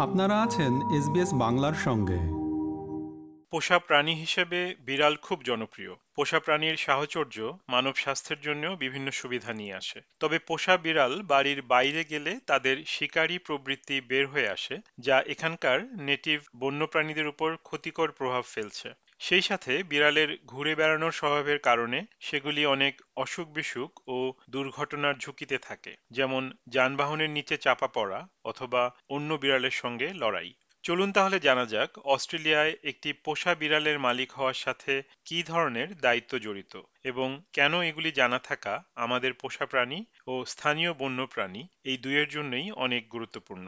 আপনারা আছেন এসবিএস বাংলার সঙ্গে। পোষা প্রাণী হিসেবে বিড়াল খুব জনপ্রিয়। পোষা প্রাণীর সাহচর্য মানব স্বাস্থ্যের জন্য বিভিন্ন সুবিধা নিয়ে আসে। তবে পোষা বিড়াল বাড়ির বাইরে গেলে তাদের শিকারী প্রবৃত্তি বের হয়ে আসে, যা এখানকার নেটিভ বন্যপ্রাণীদের উপর ক্ষতিকর প্রভাব ফেলছে। সেই সাথে বিড়ালের ঘুরে বেড়ানোর স্বভাবের কারণে সেগুলি অনেক অসুখ বিসুখ ও দুর্ঘটনার ঝুঁকিতে থাকে, যেমন যানবাহনের নিচে চাপা পড়া অথবা অন্য বিড়ালের সঙ্গে লড়াই। চলুন তাহলে জানা যাক অস্ট্রেলিয়ায় একটি পোষা বিড়ালের মালিক হওয়ার সাথে কি ধরনের দায়িত্ব জড়িত এবং কেন এগুলি জানা থাকা আমাদের পোষা প্রাণী ও স্থানীয় বন্য প্রাণী এই দুইয়ের জন্যই অনেক গুরুত্বপূর্ণ।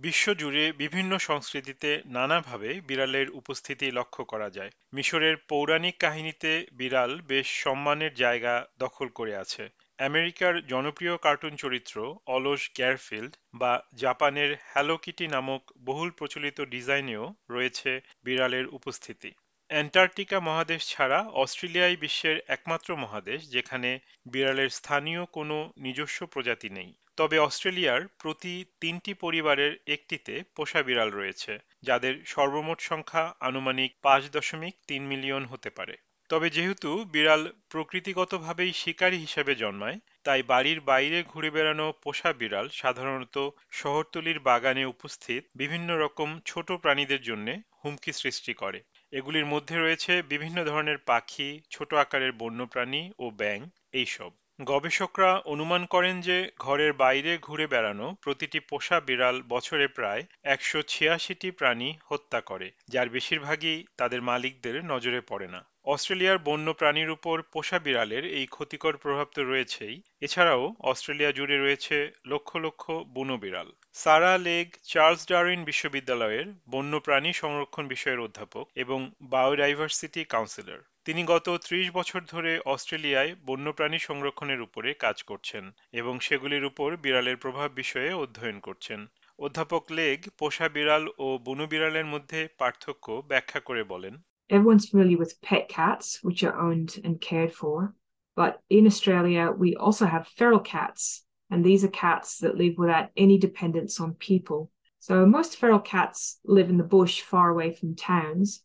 বিশ্বজুড়ে বিভিন্ন সংস্কৃতিতে নানাভাবে বিড়ালের উপস্থিতি লক্ষ্য করা যায়। মিশরের পৌরাণিক কাহিনীতে বিড়াল বেশ সম্মানের জায়গা দখল করে আছে। আমেরিকার জনপ্রিয় কার্টুন চরিত্র অলস গ্যারফিল্ড বা জাপানের হ্যালো কিটি নামক বহুল প্রচলিত ডিজাইনেও রয়েছে বিড়ালের উপস্থিতি। অ্যান্টার্কটিকা মহাদেশ ছাড়া অস্ট্রেলিয়াই বিশ্বের একমাত্র মহাদেশ, যেখানে বিড়ালের স্থানীয় কোনো নিজস্ব প্রজাতি নেই। তবে অস্ট্রেলিয়ার প্রতি তিনটি পরিবারের একটিতে পোষা বিড়াল রয়েছে, যাদের সর্বমোট সংখ্যা আনুমানিক পাঁচ দশমিক তিন মিলিয়ন হতে পারে। তবে যেহেতু বিড়াল প্রকৃতিগতভাবেই শিকারী হিসেবে জন্মায়, তাই বাড়ির বাইরে ঘুরে বেড়ানো পোষা বিড়াল সাধারণত শহরতলির বাগানে উপস্থিত বিভিন্ন রকম ছোট প্রাণীদের জন্য হুমকি সৃষ্টি করে। এগুলির মধ্যে রয়েছে বিভিন্ন ধরনের পাখি, ছোট আকারের বন্যপ্রাণী ও ব্যাং এইসব। গবেষকরা অনুমান করেন যে ঘরের বাইরে ঘুরে বেড়ানো প্রতিটি পোষা বিড়াল বছরে প্রায় একশো ছিয়াশিটি প্রাণী হত্যা করে, যার বেশিরভাগই তাদের মালিকদের নজরে পড়ে না। অস্ট্রেলিয়ার বন্য প্রাণীর উপর পোষা বিড়ালের এই ক্ষতিকর প্রভাব তো রয়েছেই। এছাড়াও অস্ট্রেলিয়া জুড়ে রয়েছে লক্ষ লক্ষ বুনো বিড়াল। সারা লেগ চার্লস ডারউইন বিশ্ববিদ্যালয়ের বন্যপ্রাণী সংরক্ষণ বিষয়ের অধ্যাপক এবং বায়োডাইভার্সিটি কাউন্সিলর। তিনি গত ত্রিশ বছর ধরে অস্ট্রেলিয়ায় বন্যপ্রাণী সংরক্ষণের উপরে কাজ করছেন এবং সেগুলির উপর বিড়ালের প্রভাব বিষয়ে অধ্যয়ন করছেন। অধ্যাপক লেগ পোষা বিড়াল ও বুনো বিড়ালের মধ্যে পার্থক্য ব্যাখ্যা করে বলেন everyone's familiar with pet cats, which are owned and cared for. But in Australia, we also have feral cats, and these are cats that live without any dependence on people. So most feral cats live in the bush far away from towns,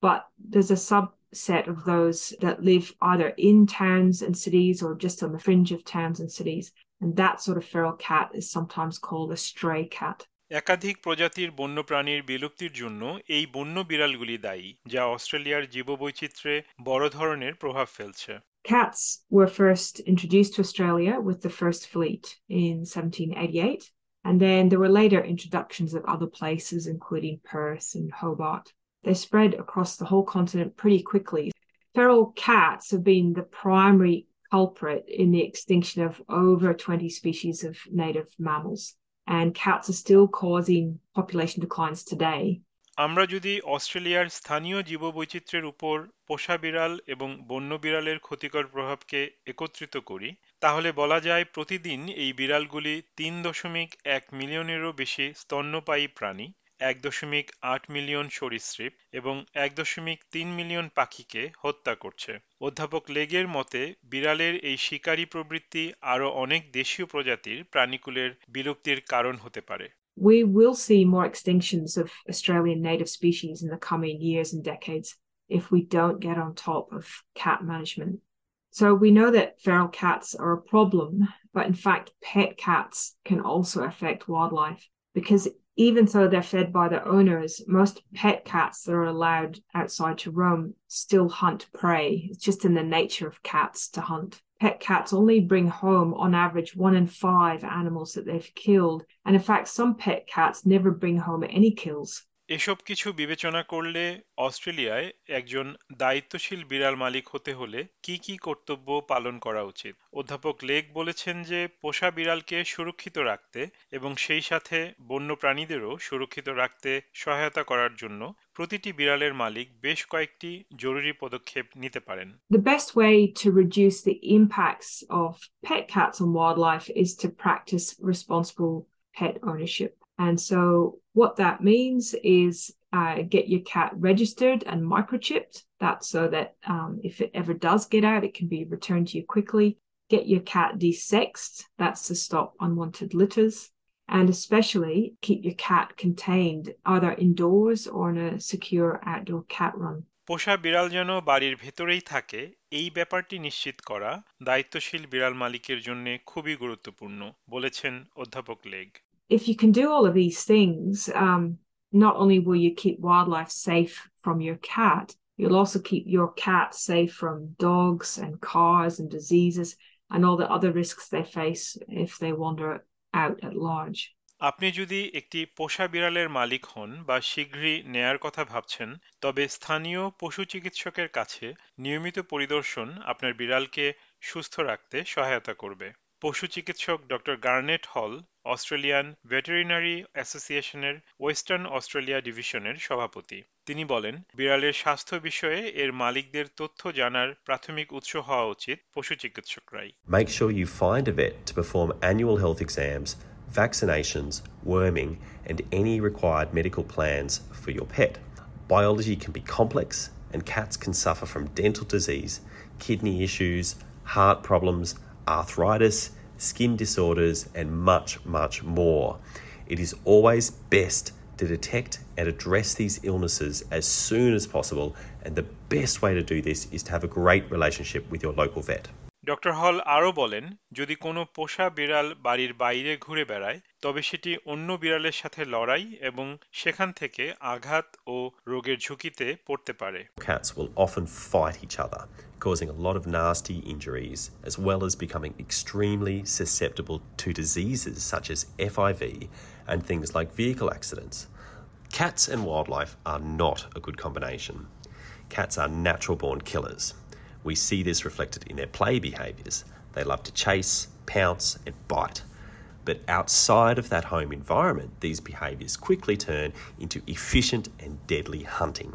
but there's a subset of those that live either in towns and cities or just on the fringe of towns and cities. And that sort of feral cat is sometimes called a stray cat. একাধিক প্রজাতির বন্যপ্রাণীর বিলুপ্তির জন্য এই বন্য বিড়ালগুলি দায়ী যা অস্ট্রেলিয়ার জীববৈচিত্র্যে বড় ধরনের প্রভাব ফেলছে Cats were first introduced to Australia with the first fleet in 1788, and then there were later introductions at other places, including Perth and Hobart. They spread across the whole continent pretty quickly. Feral cats have been the primary culprit in the extinction of over 20 species of native mammals. And cats are still causing population declines today. আমরা যদি অস্ট্রেলিয়ার স্থানীয় জীববৈচিত্র্যের উপর পোষা বিড়াল এবং বন্য বিড়ালের ক্ষতিকর প্রভাবকে একত্রিত করি, তাহলে বলা যায় প্রতিদিন এই বিড়ালগুলি তিন দশমিক এক মিলিয়নেরও বেশি স্তন্যপায়ী প্রাণী এক দশমিক আট মিলিয়ন সরীসৃপ এবং এক দশমিক তিন মিলিয়ন পাখিকে হত্যা করছে অধ্যাপক লেগের মতে বিড়ালের এই শিকারী প্রবৃত্তি আরও অনেক দেশীয় প্রজাতির প্রাণীকুলের বিলুপ্তির কারণ হতে পারে We will see more extinctions of Australian native species in the coming years and decades if we don't get on top of cat management. So we know that feral cats are a problem, but in fact, pet cats can also affect wildlife because even though they're fed by their owners, most pet cats that are allowed outside to roam still hunt prey. It's just in the nature of cats to hunt. Pet cats only bring home, on average, one in five animals that they've killed. And in fact, some pet cats never bring home any kills. এসব কিছু বিবেচনা করলে অস্ট্রেলিয়ায় একজন দায়িত্বশীল বিড়াল মালিক হতে হলে কি কি কর্তব্য পালন করা উচিত অধ্যাপক লেক বলেছেন যে, পোষা বিড়ালকে সুরক্ষিত রাখতে এবং সেই সাথে বন্য প্রাণীদেরও সুরক্ষিত রাখতে সহায়তা করার জন্য প্রতিটি বিড়ালের মালিক বেশ কয়েকটি জরুরি পদক্ষেপ নিতে পারেন The best way to reduce the impacts of pet cats on wildlife is to practice responsible pet ownership. And so what that means is uh, get your cat registered and microchipped. That's so that um, if it ever does get out, it can be returned to you quickly. get your cat desexed. That's to stop unwanted litters. And especially keep your cat contained either indoors or in a secure outdoor cat run. পোষা বিড়াল যেন বাড়ির ভেতরেই থাকে এই ব্যাপারটি নিশ্চিত করা দায়িত্বশীল বিড়াল মালিকের জন্য খুবই গুরুত্বপূর্ণ বলেছেন অধ্যাপক Legg If you can do all of these things, um, not only will you keep wildlife safe from your cat, you'll also keep your cat safe from dogs and cars and diseases and all the other risks they face if they wander out at large. আপনি যদি একটি পোষা বিড়ালের মালিক হন বা শীঘ্রই নেয়ার কথা ভাবছেন তবে স্থানীয় পশু চিকিৎসকের কাছে নিয়মিত পরিদর্শন আপনার বিড়ালকে সুস্থ রাখতে সহায়তা করবে পশু চিকিৎসক ডক্টর গার্নেট হল অস্ট্রেলিয়ান ভেটেরিনারি অ্যাসোসিয়েশনের ওয়েস্টার্ন অস্ট্রেলিয়া ডিভিশনের সভাপতি তিনি বলেন বিড়ালের স্বাস্থ্য বিষয়ে এর মালিকদের তথ্য জানার প্রাথমিক উৎস হওয়া উচিত পশু চিকিৎসকরাই Make sure you find a vet to perform annual health exams vaccinations, worming, and any required medical plans for your pet. Biology can be complex, and cats can suffer from dental disease, kidney issues, heart problems, arthritis, skin disorders, and much, much more. It is always best to detect and address these illnesses as soon as possible, and the best way to do this is to have a great relationship with your local vet. Doctor হল আরও বলেন যদি কোনো পোষা বিড়াল বাড়ির বাইরে ঘুরে বেড়ায় তবে সেটি অন্য বিড়ালের সাথে লড়াই এবং সেখান থেকে আঘাত ও রোগের ঝুঁকিতে পড়তে পারে Cats will often fight each other, causing a lot of nasty injuries, as well as becoming extremely susceptible to diseases such as FIV and things like vehicle accidents. Cats and wildlife are not a good combination. Cats are natural born killers. We see this reflected in their play behaviours. They love to chase, pounce, and bite. But outside of that home environment, these behaviours quickly turn into efficient and deadly hunting,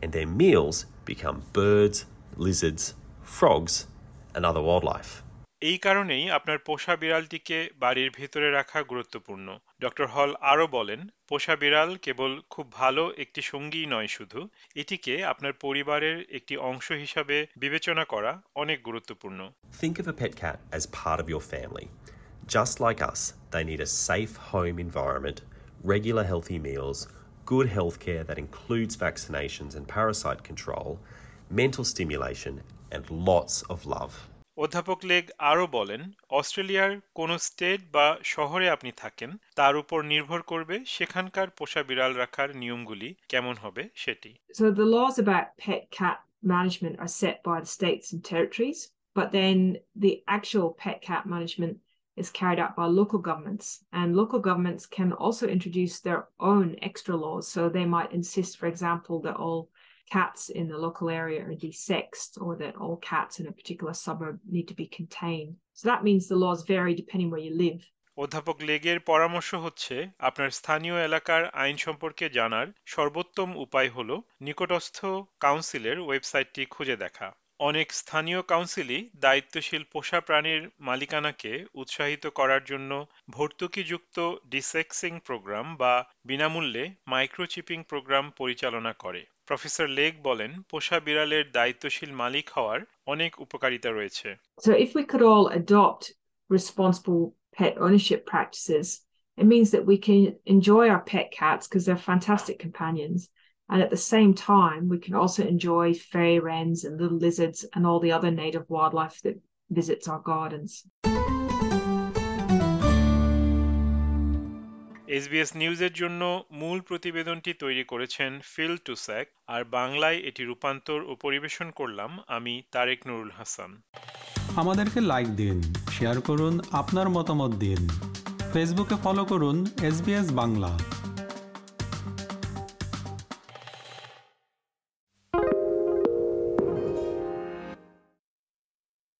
and their meals become birds, lizards, frogs, and other wildlife. এই কারণেই আপনার পোষা বিড়ালটিকে বাড়ির ভেতরে রাখা গুরুত্বপূর্ণ doctor হল আরও বলেন পোষা বিড়াল কেবল খুব ভালো একটি সঙ্গী নয় শুধু এটিকে আপনার পরিবারের একটি অংশ হিসাবে বিবেচনা করা অনেক গুরুত্বপূর্ণ Think of a pet cat as part of your family. Just like us, they need a safe home environment, regular healthy meals, good healthcare that includes vaccinations and parasite control, mental stimulation, and lots of love. অধ্যাপক Legg আরও বলেন অস্ট্রেলিয়ার কোনো state বা শহরে আপনি থাকেন তার উপর নির্ভর করবে সেখানকার পোষা বিড়াল রাখার নিয়মগুলি কেমন হবে সেটি So the laws about pet cat management are set by the states and territories, but then the actual pet cat management is carried out by local governments. And local governments can also introduce their own extra laws. So they might insist, for example, that all cats in the local area are desexed or that all cats in a particular suburb need to be contained. So that means the laws vary depending where you live. অধ্যাপক লেগের পরামর্শ হচ্ছে, আপনার স্থানীয় এলাকার আইন সম্পর্কে জানার সর্বোত্তম উপায় হল নিকটস্থ কাউন্সিলের ওয়েবসাইটটি খুঁজে দেখা অনেক স্থানীয় কাউন্সিলই দায়িত্বশীল পোষা প্রাণীর মালিকানাকে উৎসাহিত করার জন্য ভর্তুকিযুক্ত ডিসেক্সিং প্রোগ্রাম বা বিনামূল্যে মাইক্রোচিপিং প্রোগ্রাম পরিচালনা করে প্রফেসর লেগ বলেন পোষা বিড়ালের দায়িত্বশীল মালিক হওয়ার অনেক উপকারিতা রয়েছে So if we could all adopt responsible pet ownership practices, it means that we can enjoy our pet cats because they're fantastic companions. And at the same time, we can also enjoy fairy wrens and little lizards and all the other native wildlife that visits our gardens. SBS নিউজের জন্য মূল প্রতিবেদনটি তৈরি করেছেন feel টুস্যাক, আর বাংলায় এটি রূপান্তর ও পরিবেশন করলাম আমি তারেক নুরুল হাসান। আমাদেরকে লাইক দিন শেয়ার করুন, আপনার মতামত দিন। ফেসবুকে ফলো করুন এস বাংলা।